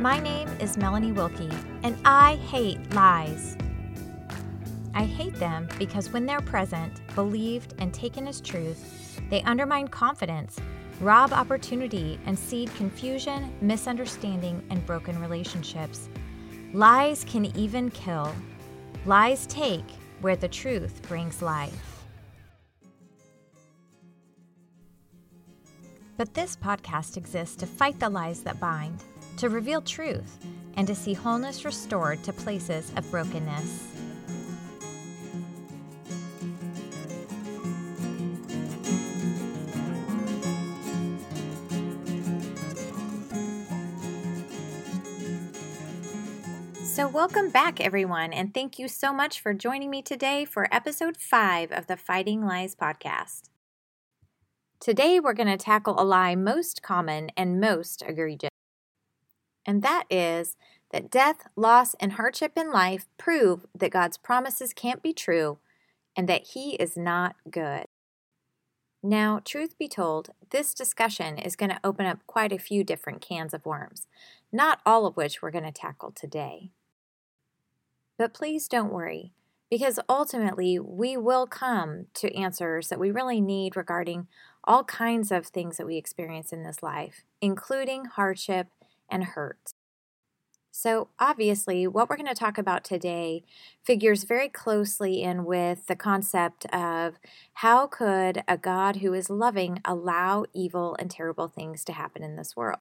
My name is Melanie Wilkie, and I hate lies. I hate them because when they're present, believed, and taken as truth, they undermine confidence, rob opportunity, and seed confusion, misunderstanding, and broken relationships. Lies can even kill. Lies take where the truth brings life. But this podcast exists to fight the lies that bind, to reveal truth, and to see wholeness restored to places of brokenness. So, welcome back, everyone, and thank you so much for joining me today for episode five of the Fighting Lies podcast. Today, we're going to tackle a lie most common and most egregious, and that is that death, loss, and hardship in life prove that God's promises can't be true and that He is not good. Now, truth be told, this discussion is going to open up quite a few different cans of worms, not all of which we're going to tackle today. But please don't worry, because ultimately we will come to answers that we really need regarding all kinds of things that we experience in this life, including hardship and hurt. So, obviously, what we're going to talk about today figures very closely in with the concept of how could a God who is loving allow evil and terrible things to happen in this world?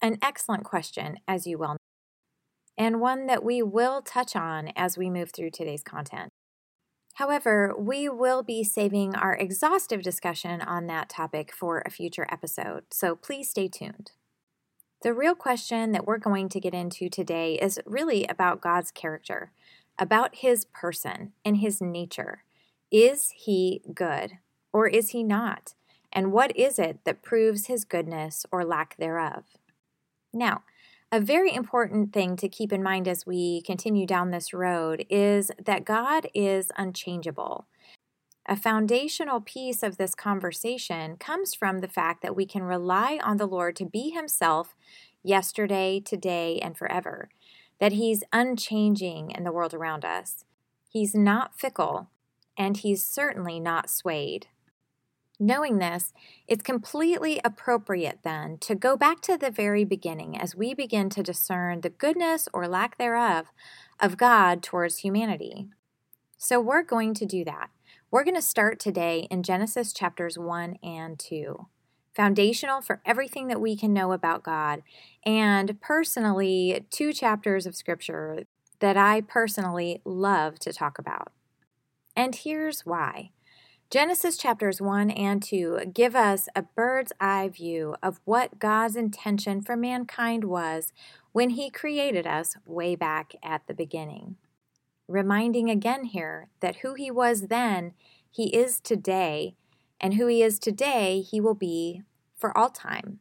An excellent question, as you well know and one that we will touch on as we move through today's content. However, we will be saving our exhaustive discussion on that topic for a future episode, so please stay tuned. The real question that we're going to get into today is really about God's character, about his person and his nature. Is he good or is he not? And what is it that proves his goodness or lack thereof? Now, a very important thing to keep in mind as we continue down this road is that God is unchangeable. A foundational piece of this conversation comes from the fact that we can rely on the Lord to be Himself yesterday, today, and forever, that He's unchanging in the world around us. He's not fickle, and He's certainly not swayed. Knowing this, it's completely appropriate then to go back to the very beginning as we begin to discern the goodness or lack thereof of God towards humanity. So we're going to do that. We're going to start today in Genesis chapters 1 and 2. Foundational for everything that we can know about God, and personally, two chapters of scripture that I personally love to talk about. And here's why. Genesis chapters 1 and 2 give us a bird's eye view of what God's intention for mankind was when He created us way back at the beginning. Reminding again here that who He was then, He is today, and who He is today, He will be for all time.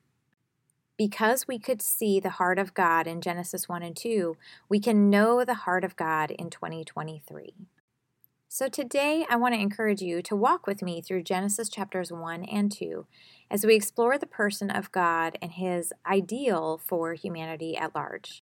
Because we could see the heart of God in Genesis 1 and 2, we can know the heart of God in 2023. So today I want to encourage you to walk with me through Genesis chapters 1 and 2 as we explore the person of God and his ideal for humanity at large.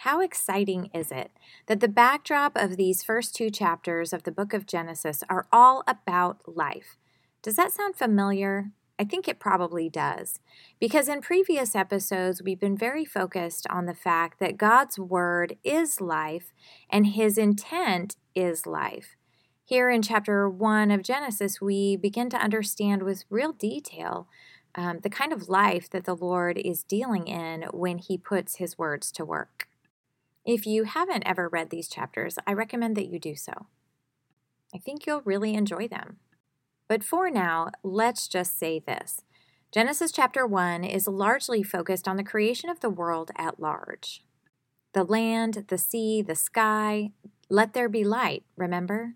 How exciting is it that the backdrop of these first two chapters of the book of Genesis are all about life? Does that sound familiar? I think it probably does. Because in previous episodes, we've been very focused on the fact that God's Word is life and His intent is life. Here in chapter one of Genesis, we begin to understand with real detail um, the kind of life that the Lord is dealing in when He puts His words to work. If you haven't ever read these chapters, I recommend that you do so. I think you'll really enjoy them. But for now, let's just say this Genesis chapter 1 is largely focused on the creation of the world at large. The land, the sea, the sky, let there be light, remember?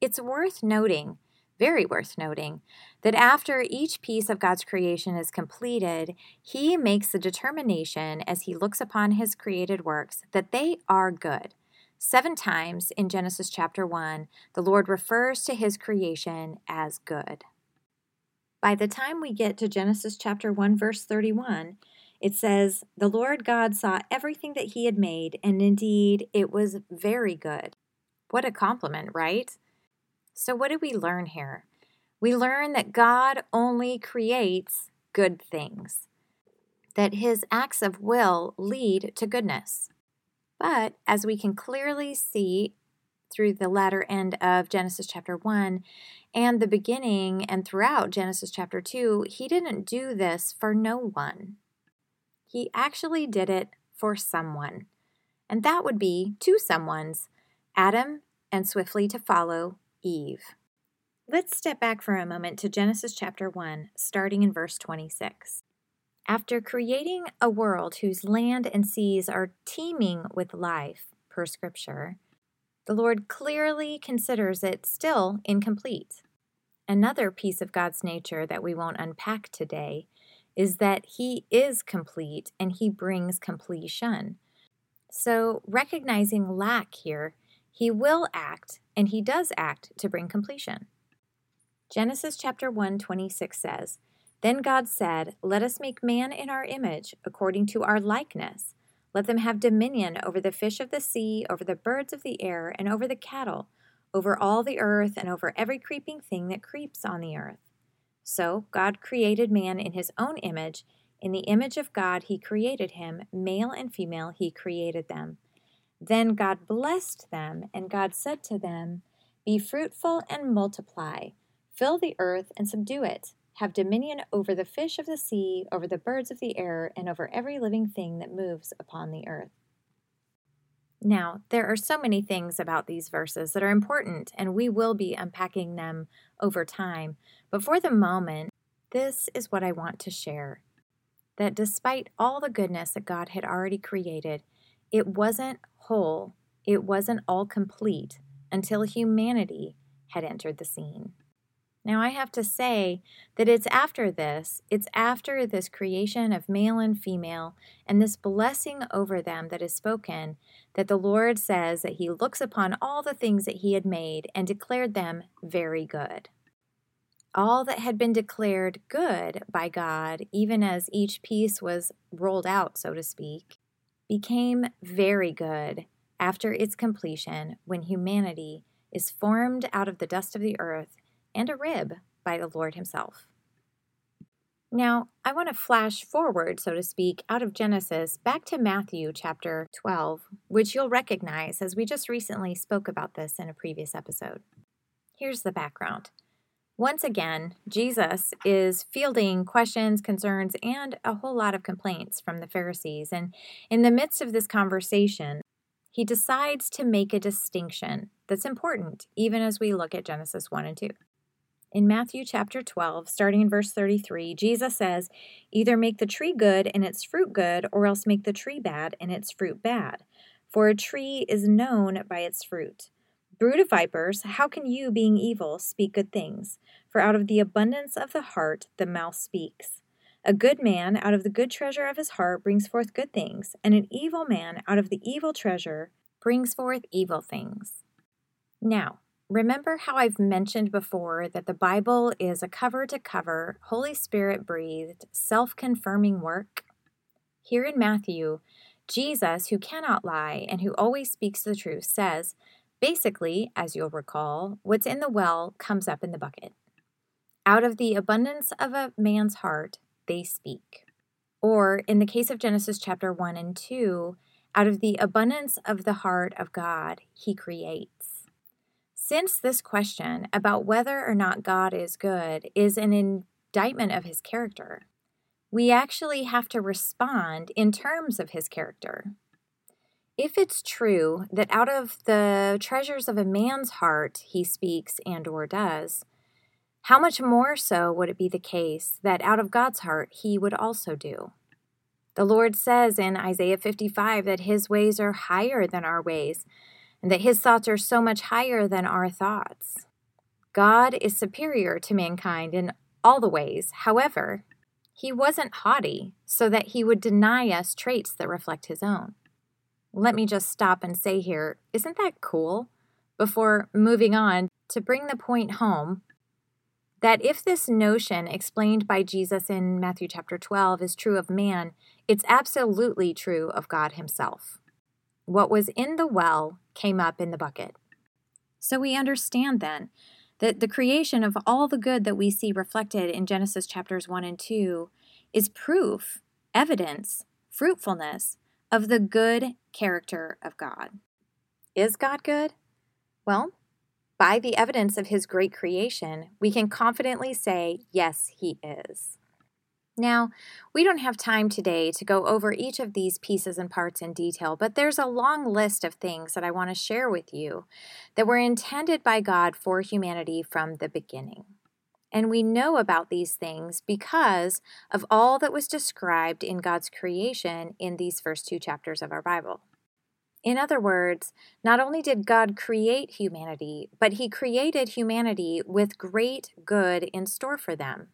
It's worth noting, very worth noting, that after each piece of God's creation is completed, He makes the determination as He looks upon His created works that they are good. Seven times in Genesis chapter 1, the Lord refers to His creation as good. By the time we get to Genesis chapter 1, verse 31, It says, The Lord God saw everything that he had made, and indeed it was very good. What a compliment, right? So, what do we learn here? We learn that God only creates good things, that his acts of will lead to goodness. But as we can clearly see through the latter end of Genesis chapter 1 and the beginning and throughout Genesis chapter 2, he didn't do this for no one. He actually did it for someone. And that would be two someones Adam and swiftly to follow, Eve. Let's step back for a moment to Genesis chapter 1, starting in verse 26. After creating a world whose land and seas are teeming with life, per scripture, the Lord clearly considers it still incomplete. Another piece of God's nature that we won't unpack today is that He is complete and He brings completion. So, recognizing lack here, He will act and He does act to bring completion. Genesis chapter 1 26 says, Then God said, Let us make man in our image, according to our likeness let them have dominion over the fish of the sea, over the birds of the air, and over the cattle, over all the earth, and over every creeping thing that creeps on the earth. So God created man in his own image. In the image of God he created him, male and female he created them. Then God blessed them, and God said to them, Be fruitful and multiply, fill the earth and subdue it have dominion over the fish of the sea, over the birds of the air, and over every living thing that moves upon the earth. Now, there are so many things about these verses that are important, and we will be unpacking them over time. But for the moment, this is what I want to share that despite all the goodness that God had already created, it wasn't whole, it wasn't all complete until humanity had entered the scene. Now, I have to say that it's after this, it's after this creation of male and female and this blessing over them that is spoken, that the Lord says that He looks upon all the things that He had made and declared them very good. All that had been declared good by God, even as each piece was rolled out, so to speak, became very good after its completion when humanity is formed out of the dust of the earth and a rib by the Lord Himself. Now, I want to flash forward, so to speak, out of Genesis back to Matthew chapter 12, which you'll recognize as we just recently spoke about this in a previous episode. Here's the background. Once again, Jesus is fielding questions, concerns, and a whole lot of complaints from the Pharisees. And in the midst of this conversation, he decides to make a distinction that's important, even as we look at Genesis 1 and 2. In Matthew chapter 12, starting in verse 33, Jesus says, Either make the tree good and its fruit good, or else make the tree bad and its fruit bad. For a tree is known by its fruit. Brood of vipers, how can you, being evil, speak good things? For out of the abundance of the heart the mouth speaks. A good man out of the good treasure of his heart brings forth good things, and an evil man out of the evil treasure brings forth evil things. Now, Remember how I've mentioned before that the Bible is a cover to cover, Holy Spirit breathed, self confirming work? Here in Matthew, Jesus, who cannot lie and who always speaks the truth, says, basically, as you'll recall, what's in the well comes up in the bucket. Out of the abundance of a man's heart, they speak. Or, in the case of Genesis chapter 1 and 2, out of the abundance of the heart of God, he creates. Since this question about whether or not God is good is an indictment of his character, we actually have to respond in terms of his character. If it's true that out of the treasures of a man's heart he speaks and or does, how much more so would it be the case that out of God's heart he would also do? The Lord says in Isaiah 55 that his ways are higher than our ways, and that his thoughts are so much higher than our thoughts. God is superior to mankind in all the ways. However, he wasn't haughty so that he would deny us traits that reflect his own. Let me just stop and say here, isn't that cool? Before moving on, to bring the point home that if this notion explained by Jesus in Matthew chapter 12 is true of man, it's absolutely true of God Himself. What was in the well came up in the bucket. So we understand then that the creation of all the good that we see reflected in Genesis chapters 1 and 2 is proof, evidence, fruitfulness of the good character of God. Is God good? Well, by the evidence of his great creation, we can confidently say, yes, he is. Now, we don't have time today to go over each of these pieces and parts in detail, but there's a long list of things that I want to share with you that were intended by God for humanity from the beginning. And we know about these things because of all that was described in God's creation in these first two chapters of our Bible. In other words, not only did God create humanity, but he created humanity with great good in store for them.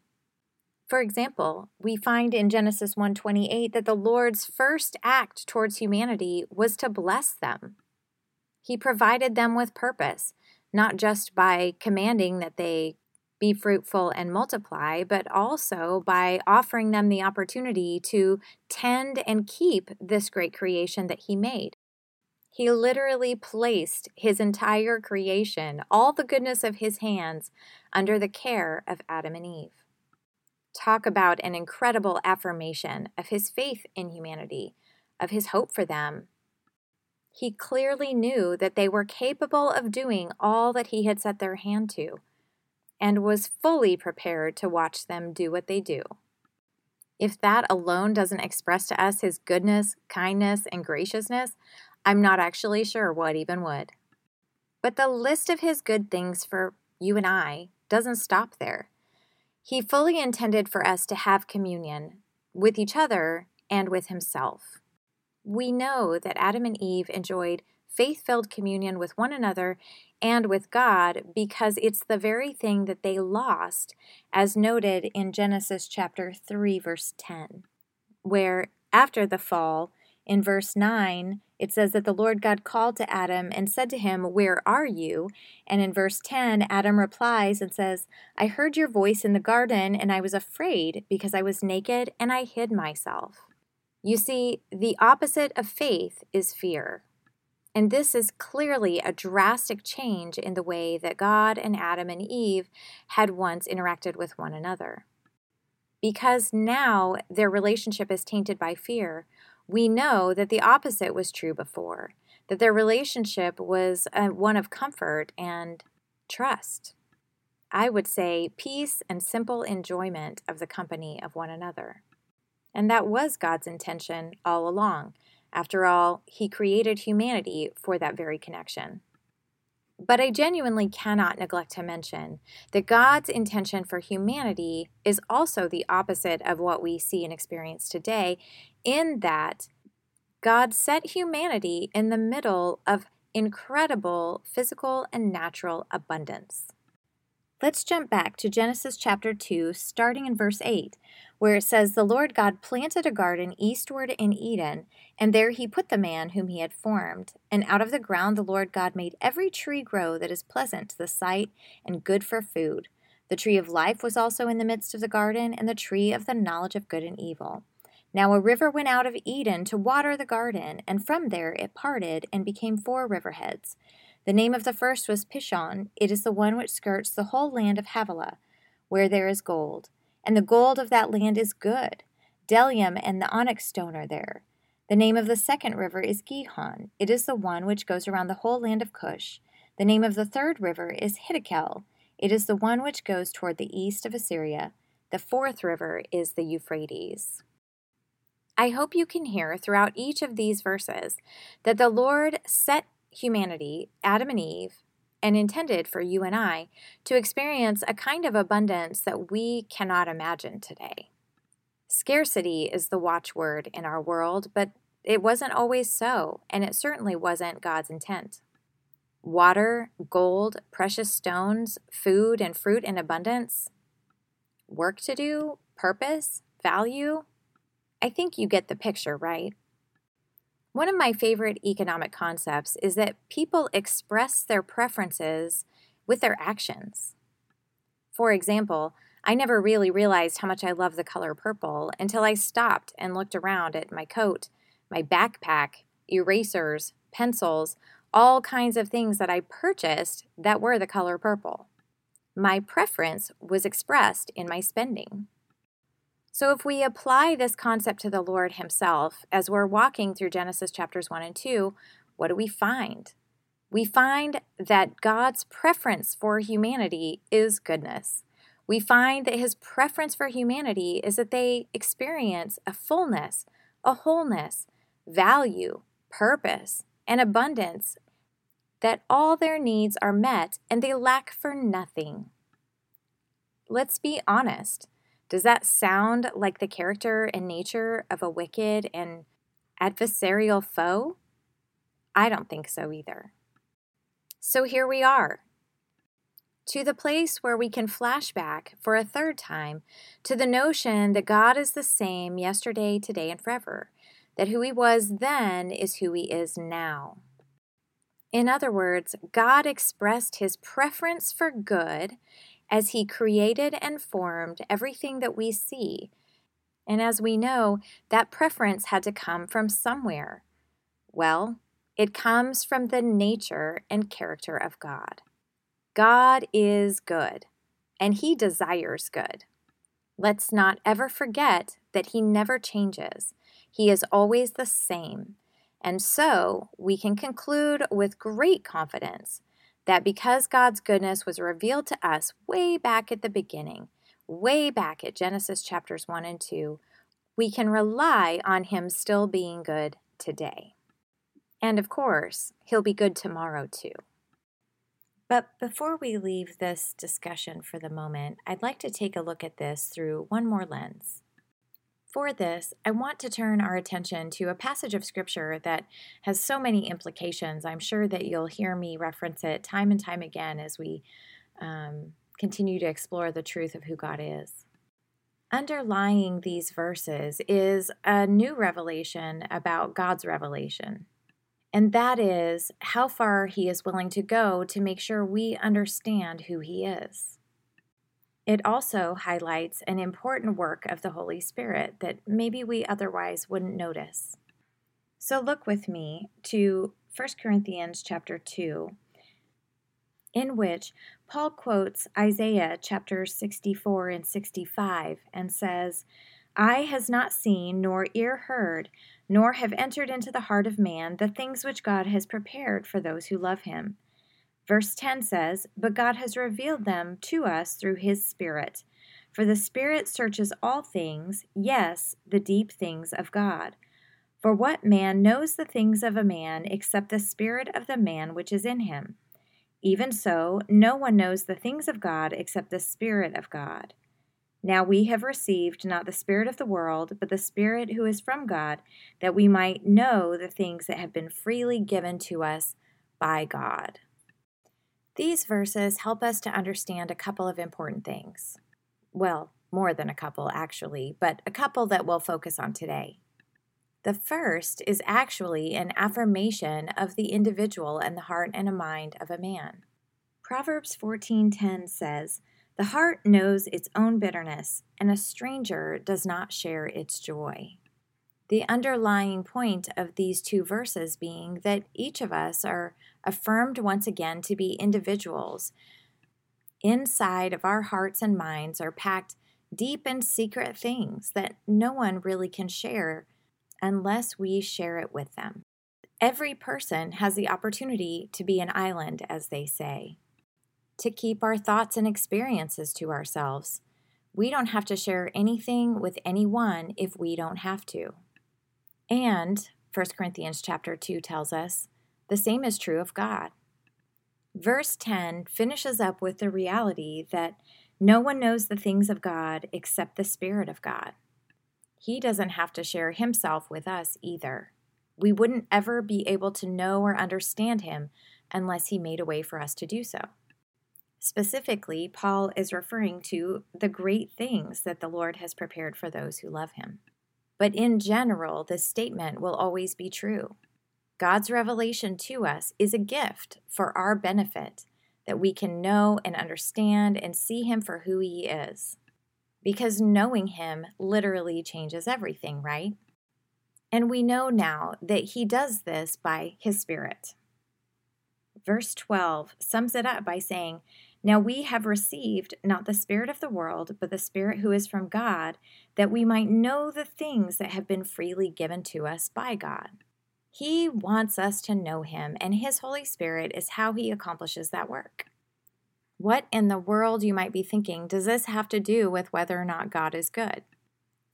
For example, we find in Genesis 1:28 that the Lord's first act towards humanity was to bless them. He provided them with purpose, not just by commanding that they be fruitful and multiply, but also by offering them the opportunity to tend and keep this great creation that He made. He literally placed His entire creation, all the goodness of His hands, under the care of Adam and Eve. Talk about an incredible affirmation of his faith in humanity, of his hope for them. He clearly knew that they were capable of doing all that he had set their hand to, and was fully prepared to watch them do what they do. If that alone doesn't express to us his goodness, kindness, and graciousness, I'm not actually sure what even would. But the list of his good things for you and I doesn't stop there. He fully intended for us to have communion with each other and with Himself. We know that Adam and Eve enjoyed faith filled communion with one another and with God because it's the very thing that they lost, as noted in Genesis chapter 3, verse 10, where after the fall, in verse 9, it says that the Lord God called to Adam and said to him, Where are you? And in verse 10, Adam replies and says, I heard your voice in the garden, and I was afraid because I was naked and I hid myself. You see, the opposite of faith is fear. And this is clearly a drastic change in the way that God and Adam and Eve had once interacted with one another. Because now their relationship is tainted by fear, we know that the opposite was true before, that their relationship was uh, one of comfort and trust. I would say peace and simple enjoyment of the company of one another. And that was God's intention all along. After all, He created humanity for that very connection. But I genuinely cannot neglect to mention that God's intention for humanity is also the opposite of what we see and experience today, in that God set humanity in the middle of incredible physical and natural abundance. Let's jump back to Genesis chapter 2, starting in verse 8, where it says, The Lord God planted a garden eastward in Eden, and there he put the man whom he had formed. And out of the ground the Lord God made every tree grow that is pleasant to the sight and good for food. The tree of life was also in the midst of the garden, and the tree of the knowledge of good and evil. Now a river went out of Eden to water the garden, and from there it parted and became four riverheads. The name of the first was Pishon. It is the one which skirts the whole land of Havilah, where there is gold. And the gold of that land is good. Bdellium and the onyx stone are there. The name of the second river is Gihon. It is the one which goes around the whole land of Cush. The name of the third river is Hiddekel. It is the one which goes toward the east of Assyria. The fourth river is the Euphrates. I hope you can hear throughout each of these verses that the Lord set humanity, Adam and Eve, and intended for you and I to experience a kind of abundance that we cannot imagine today. Scarcity is the watchword in our world, but it wasn't always so, and it certainly wasn't God's intent. Water, gold, precious stones, food and fruit in abundance, work to do, purpose, value, I think you get the picture, right? One of my favorite economic concepts is that people express their preferences with their actions. For example, I never really realized how much I love the color purple until I stopped and looked around at my coat, my backpack, erasers, pencils, all kinds of things that I purchased that were the color purple. My preference was expressed in my spending. So, if we apply this concept to the Lord Himself as we're walking through Genesis chapters 1 and 2, what do we find? We find that God's preference for humanity is goodness. We find that His preference for humanity is that they experience a fullness, a wholeness, value, purpose, and abundance, that all their needs are met and they lack for nothing. Let's be honest. Does that sound like the character and nature of a wicked and adversarial foe? I don't think so either. So here we are, to the place where we can flash back for a third time to the notion that God is the same yesterday, today, and forever, that who He was then is who He is now. In other words, God expressed His preference for good as He created and formed everything that we see. And as we know, that preference had to come from somewhere. Well, it comes from the nature and character of God. God is good, and He desires good. Let's not ever forget that He never changes. He is always the same. And so we can conclude with great confidence that because God's goodness was revealed to us way back at the beginning, way back at Genesis chapters 1 and 2, we can rely on Him still being good today. And of course, He'll be good tomorrow too. But before we leave this discussion for the moment, I'd like to take a look at this through one more lens. For this, I want to turn our attention to a passage of Scripture that has so many implications. I'm sure that you'll hear me reference it time and time again as we um, continue to explore the truth of who God is. Underlying these verses is a new revelation about God's revelation. And that is how far He is willing to go to make sure we understand who He is. It also highlights an important work of the Holy Spirit that maybe we otherwise wouldn't notice. So look with me to 1 Corinthians chapter 2, in which Paul quotes Isaiah chapter 64 and 65 and says, Eye has not seen, nor ear heard, nor have entered into the heart of man the things which God has prepared for those who love him. Verse 10 says, But God has revealed them to us through his Spirit. For the Spirit searches all things, yes, the deep things of God. For what man knows the things of a man except the Spirit of the man which is in him? Even so, no one knows the things of God except the Spirit of God. Now we have received not the Spirit of the world, but the Spirit who is from God, that we might know the things that have been freely given to us by God. These verses help us to understand a couple of important things. Well, more than a couple, actually, but a couple that we'll focus on today. The first is actually an affirmation of the individual and the heart and a mind of a man. Proverbs 14:10 says, the heart knows its own bitterness, and a stranger does not share its joy. The underlying point of these two verses being that each of us are affirmed once again to be individuals. Inside of our hearts and minds are packed deep and secret things that no one really can share unless we share it with them. Every person has the opportunity to be an island, as they say to keep our thoughts and experiences to ourselves. We don't have to share anything with anyone if we don't have to. And 1 Corinthians chapter 2 tells us the same is true of God. Verse 10 finishes up with the reality that no one knows the things of God except the Spirit of God. He doesn't have to share himself with us either. We wouldn't ever be able to know or understand him unless he made a way for us to do so. Specifically, Paul is referring to the great things that the Lord has prepared for those who love him. But in general, this statement will always be true. God's revelation to us is a gift for our benefit that we can know and understand and see Him for who He is. Because knowing Him literally changes everything, right? And we know now that He does this by His Spirit. Verse 12 sums it up by saying, Now we have received not the Spirit of the world, but the Spirit who is from God, that we might know the things that have been freely given to us by God. He wants us to know Him, and His Holy Spirit is how He accomplishes that work. What in the world, you might be thinking, does this have to do with whether or not God is good?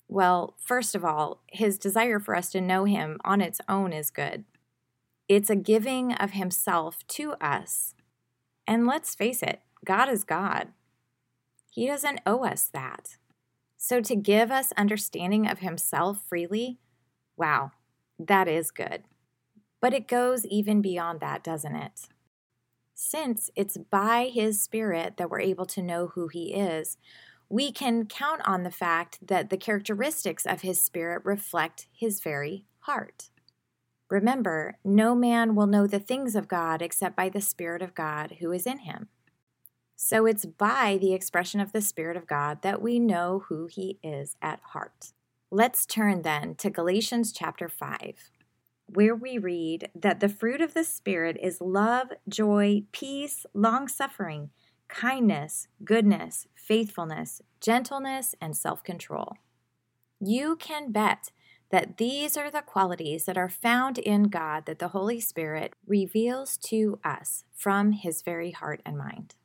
Well, first of all, His desire for us to know Him on its own is good. It's a giving of Himself to us. And let's face it, God is God. He doesn't owe us that. So to give us understanding of Himself freely, wow, that is good. But it goes even beyond that, doesn't it? Since it's by His Spirit that we're able to know who He is, we can count on the fact that the characteristics of His Spirit reflect His very heart. Remember, no man will know the things of God except by the Spirit of God who is in him. So it's by the expression of the Spirit of God that we know who He is at heart. Let's turn then to Galatians chapter 5, where we read that the fruit of the Spirit is love, joy, peace, long suffering, kindness, goodness, faithfulness, gentleness, and self control. You can bet that these are the qualities that are found in God that the Holy Spirit reveals to us from His very heart and mind.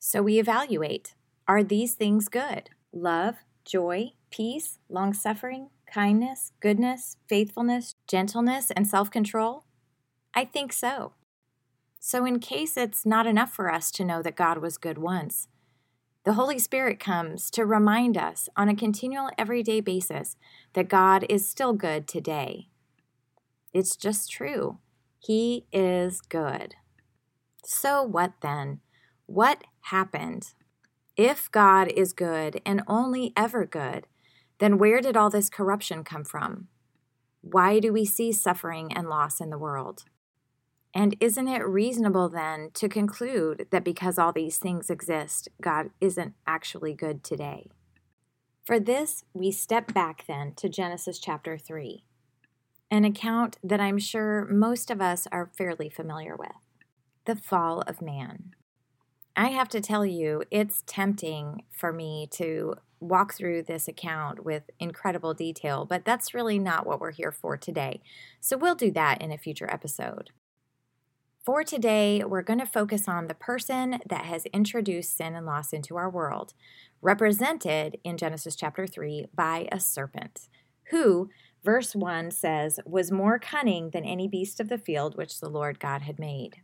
So we evaluate are these things good? Love, joy, peace, long suffering, kindness, goodness, faithfulness, gentleness, and self control? I think so. So, in case it's not enough for us to know that God was good once, the Holy Spirit comes to remind us on a continual everyday basis that God is still good today. It's just true. He is good. So, what then? What happened? If God is good and only ever good, then where did all this corruption come from? Why do we see suffering and loss in the world? And isn't it reasonable then to conclude that because all these things exist, God isn't actually good today? For this, we step back then to Genesis chapter 3, an account that I'm sure most of us are fairly familiar with the fall of man. I have to tell you, it's tempting for me to walk through this account with incredible detail, but that's really not what we're here for today. So we'll do that in a future episode. For today, we're going to focus on the person that has introduced sin and loss into our world, represented in Genesis chapter 3 by a serpent, who, verse 1 says, was more cunning than any beast of the field which the Lord God had made.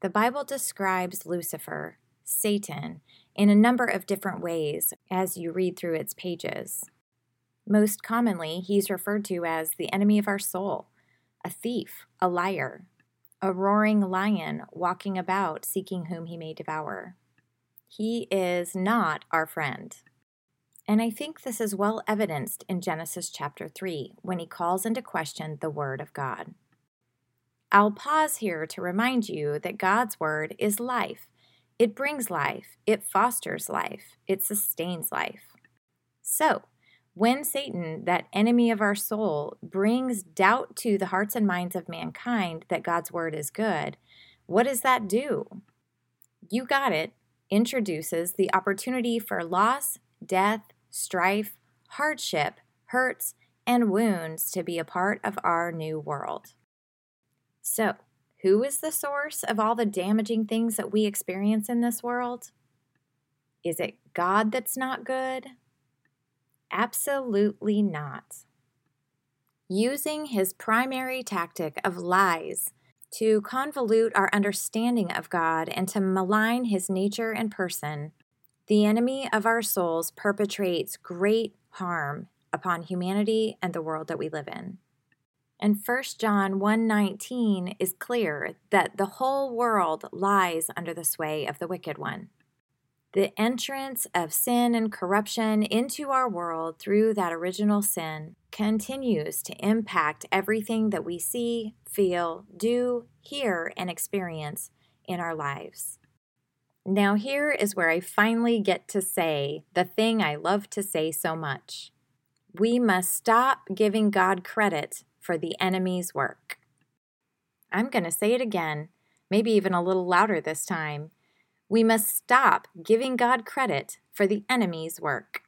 The Bible describes Lucifer, Satan, in a number of different ways as you read through its pages. Most commonly, he's referred to as the enemy of our soul, a thief, a liar, a roaring lion walking about seeking whom he may devour. He is not our friend. And I think this is well evidenced in Genesis chapter 3 when he calls into question the Word of God. I'll pause here to remind you that God's Word is life. It brings life, it fosters life, it sustains life. So, when Satan, that enemy of our soul, brings doubt to the hearts and minds of mankind that God's Word is good, what does that do? You got it, introduces the opportunity for loss, death, strife, hardship, hurts, and wounds to be a part of our new world. So, who is the source of all the damaging things that we experience in this world? Is it God that's not good? Absolutely not. Using his primary tactic of lies to convolute our understanding of God and to malign his nature and person, the enemy of our souls perpetrates great harm upon humanity and the world that we live in. And 1 John 1:19 is clear that the whole world lies under the sway of the wicked one. The entrance of sin and corruption into our world through that original sin continues to impact everything that we see, feel, do, hear, and experience in our lives. Now, here is where I finally get to say the thing I love to say so much. We must stop giving God credit for the enemy's work. I'm going to say it again, maybe even a little louder this time. We must stop giving God credit for the enemy's work.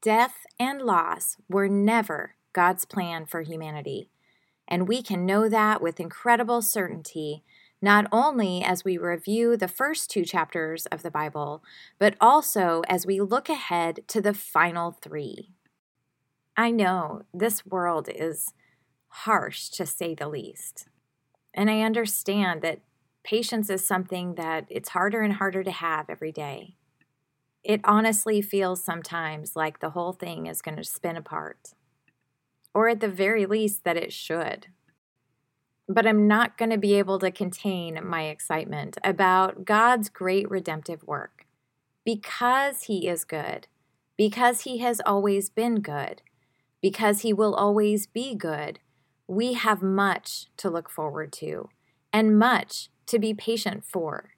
Death and loss were never God's plan for humanity. And we can know that with incredible certainty, not only as we review the first two chapters of the Bible, but also as we look ahead to the final three. I know this world is harsh to say the least. And I understand that patience is something that it's harder and harder to have every day. It honestly feels sometimes like the whole thing is going to spin apart, or at the very least, that it should. But I'm not going to be able to contain my excitement about God's great redemptive work because He is good, because He has always been good, because He will always be good. We have much to look forward to and much to be patient for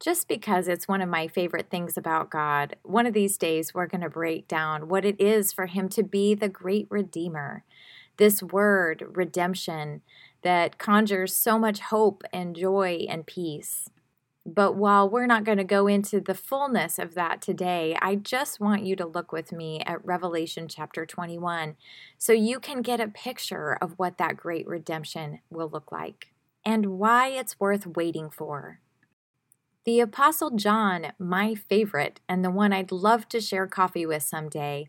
just because it's one of my favorite things about God, one of these days we're going to break down what it is for Him to be the great Redeemer. This word, redemption, that conjures so much hope and joy and peace. But while we're not going to go into the fullness of that today, I just want you to look with me at Revelation chapter 21 so you can get a picture of what that great redemption will look like and why it's worth waiting for. The Apostle John, my favorite, and the one I'd love to share coffee with someday,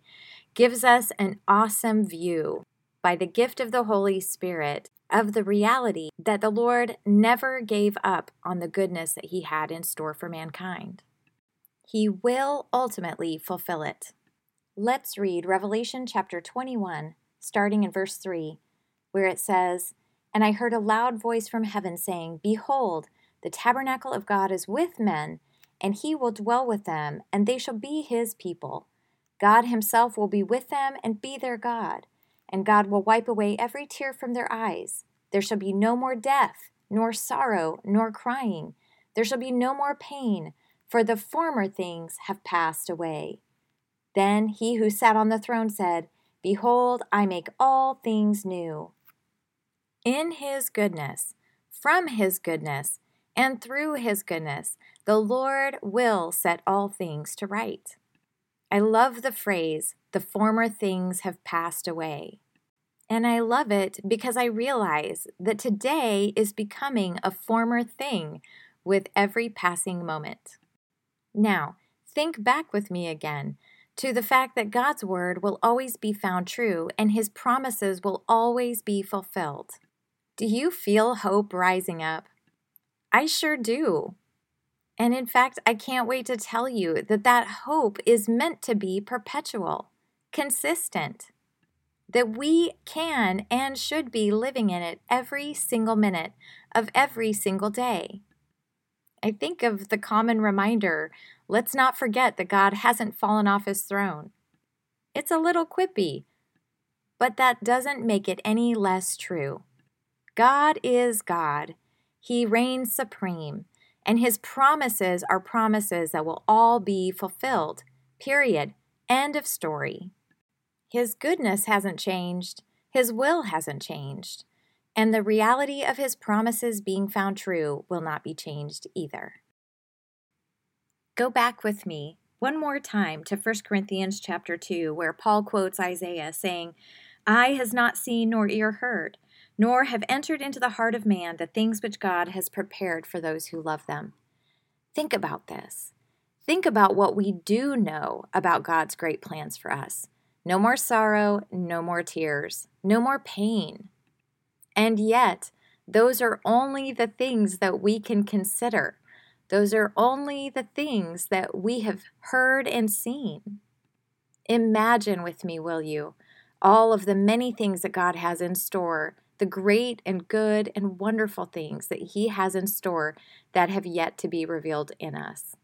gives us an awesome view by the gift of the Holy Spirit of the reality that the Lord never gave up on the goodness that He had in store for mankind. He will ultimately fulfill it. Let's read Revelation chapter 21, starting in verse 3, where it says, And I heard a loud voice from heaven saying, Behold, the tabernacle of God is with men, and he will dwell with them, and they shall be his people. God himself will be with them and be their God, and God will wipe away every tear from their eyes. There shall be no more death, nor sorrow, nor crying. There shall be no more pain, for the former things have passed away. Then he who sat on the throne said, Behold, I make all things new. In his goodness, from his goodness, and through his goodness, the Lord will set all things to right. I love the phrase, the former things have passed away. And I love it because I realize that today is becoming a former thing with every passing moment. Now, think back with me again to the fact that God's word will always be found true and his promises will always be fulfilled. Do you feel hope rising up? I sure do. And in fact, I can't wait to tell you that that hope is meant to be perpetual, consistent, that we can and should be living in it every single minute of every single day. I think of the common reminder let's not forget that God hasn't fallen off his throne. It's a little quippy, but that doesn't make it any less true. God is God he reigns supreme, and his promises are promises that will all be fulfilled. Period. End of story. His goodness hasn't changed, his will hasn't changed, and the reality of his promises being found true will not be changed either. Go back with me one more time to 1 Corinthians chapter 2 where Paul quotes Isaiah saying, "Eye has not seen nor ear heard nor have entered into the heart of man the things which God has prepared for those who love them. Think about this. Think about what we do know about God's great plans for us. No more sorrow, no more tears, no more pain. And yet, those are only the things that we can consider. Those are only the things that we have heard and seen. Imagine with me, will you, all of the many things that God has in store the great and good and wonderful things that He has in store that have yet to be revealed in us.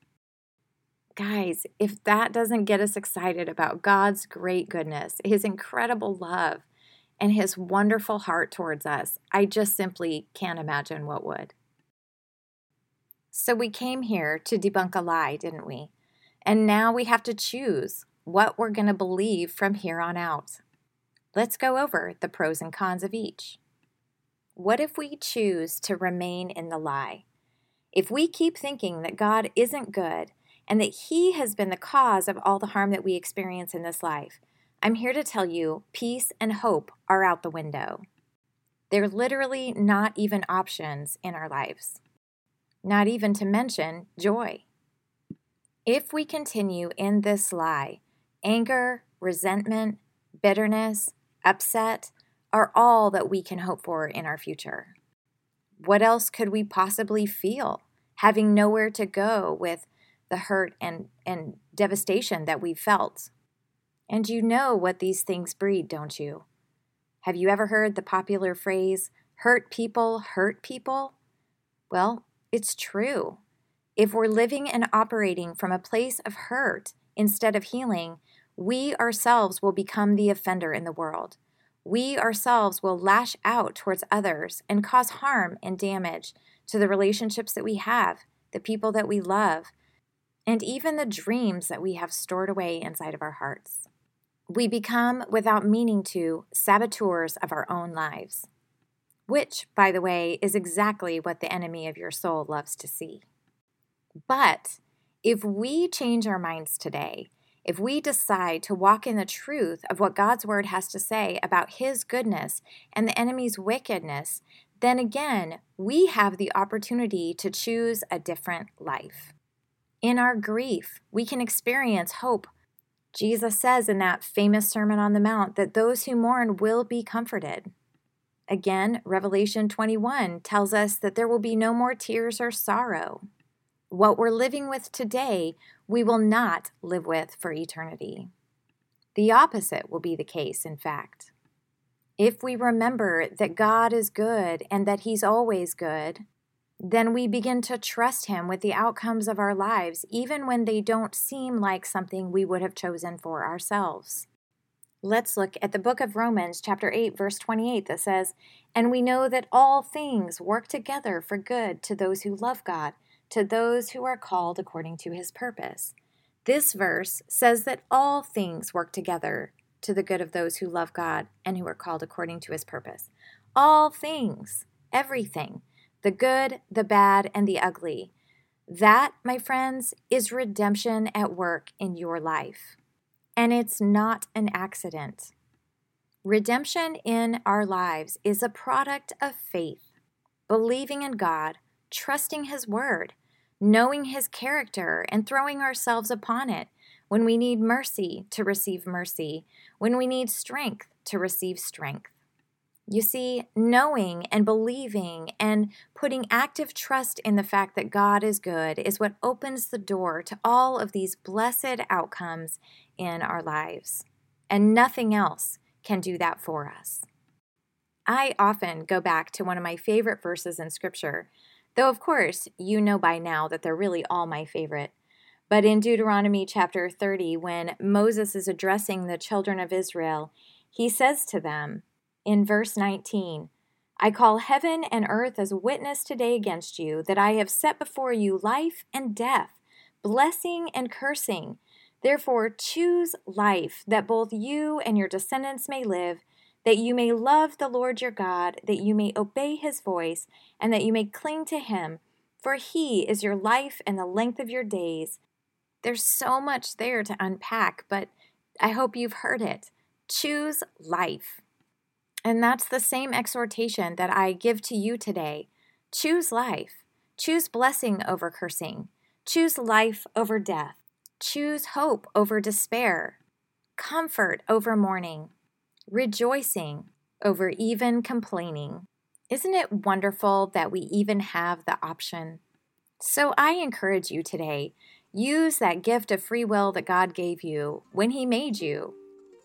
Guys, if that doesn't get us excited about God's great goodness, His incredible love, and His wonderful heart towards us, I just simply can't imagine what would. So we came here to debunk a lie, didn't we? And now we have to choose what we're going to believe from here on out. Let's go over the pros and cons of each. What if we choose to remain in the lie? If we keep thinking that God isn't good and that He has been the cause of all the harm that we experience in this life, I'm here to tell you peace and hope are out the window. They're literally not even options in our lives, not even to mention joy. If we continue in this lie, anger, resentment, bitterness, upset are all that we can hope for in our future. What else could we possibly feel having nowhere to go with the hurt and, and devastation that we've felt? And you know what these things breed, don't you? Have you ever heard the popular phrase, hurt people hurt people? Well, it's true. If we're living and operating from a place of hurt instead of healing, we ourselves will become the offender in the world. We ourselves will lash out towards others and cause harm and damage to the relationships that we have, the people that we love, and even the dreams that we have stored away inside of our hearts. We become, without meaning to, saboteurs of our own lives, which, by the way, is exactly what the enemy of your soul loves to see. But if we change our minds today, if we decide to walk in the truth of what God's word has to say about his goodness and the enemy's wickedness, then again, we have the opportunity to choose a different life. In our grief, we can experience hope Jesus says in that famous Sermon on the Mount that those who mourn will be comforted. Again, Revelation 21 tells us that there will be no more tears or sorrow. What we're living with today, we will not live with for eternity. The opposite will be the case, in fact. If we remember that God is good and that He's always good, then we begin to trust Him with the outcomes of our lives, even when they don't seem like something we would have chosen for ourselves. Let's look at the book of Romans, chapter 8, verse 28, that says, And we know that all things work together for good to those who love God, to those who are called according to His purpose. This verse says that all things work together to the good of those who love God and who are called according to His purpose. All things, everything the good, the bad, and the ugly. That, my friends, is redemption at work in your life. And it's not an accident. Redemption in our lives is a product of faith, believing in God, trusting His Word, knowing His character, and throwing ourselves upon it when we need mercy to receive mercy, when we need strength to receive strength. You see, knowing and believing and putting active trust in the fact that God is good is what opens the door to all of these blessed outcomes in our lives. And nothing else can do that for us. I often go back to one of my favorite verses in Scripture, though, of course, you know by now that they're really all my favorite. But in Deuteronomy chapter 30, when Moses is addressing the children of Israel, he says to them, in verse 19 I call heaven and earth as witness today against you that I have set before you life and death, blessing and cursing. Therefore, choose life, that both you and your descendants may live, that you may love the Lord your God, that you may obey his voice, and that you may cling to him. For he is your life and the length of your days. There's so much there to unpack, but I hope you've heard it. Choose life. And that's the same exhortation that I give to you today. Choose life. Choose blessing over cursing. Choose life over death. Choose hope over despair. Comfort over mourning. Rejoicing over even complaining. Isn't it wonderful that we even have the option? So I encourage you today use that gift of free will that God gave you when He made you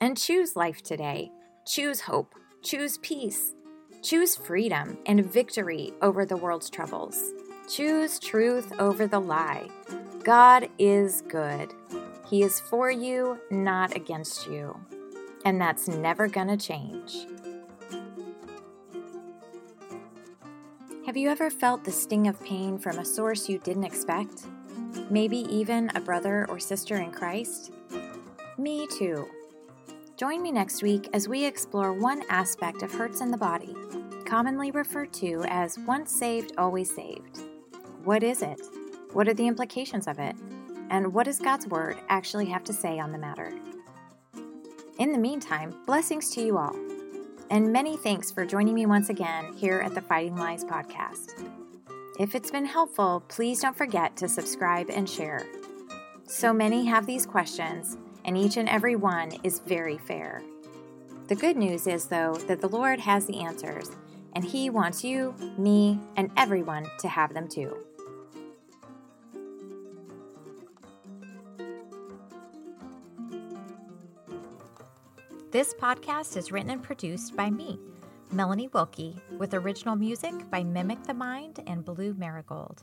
and choose life today. Choose hope. Choose peace. Choose freedom and victory over the world's troubles. Choose truth over the lie. God is good. He is for you, not against you. And that's never to change. Have you ever felt the sting of pain from a source you didn't expect? Maybe even a brother or sister in Christ? Me too. Join me next week as we explore one aspect of hurts in the body, commonly referred to as once saved, always saved. What is it? What are the implications of it? And what does God's Word actually have to say on the matter? In the meantime, blessings to you all. And many thanks for joining me once again here at the Fighting Lies podcast. If it's been helpful, please don't forget to subscribe and share. So many have these questions, and each and every one is very fair. The good news is, though, that the Lord has the answers, and He wants you, me, and everyone to have them too. This podcast is written and produced by me, Melanie Wilkie, with original music by Mimic the Mind and Blue Marigold.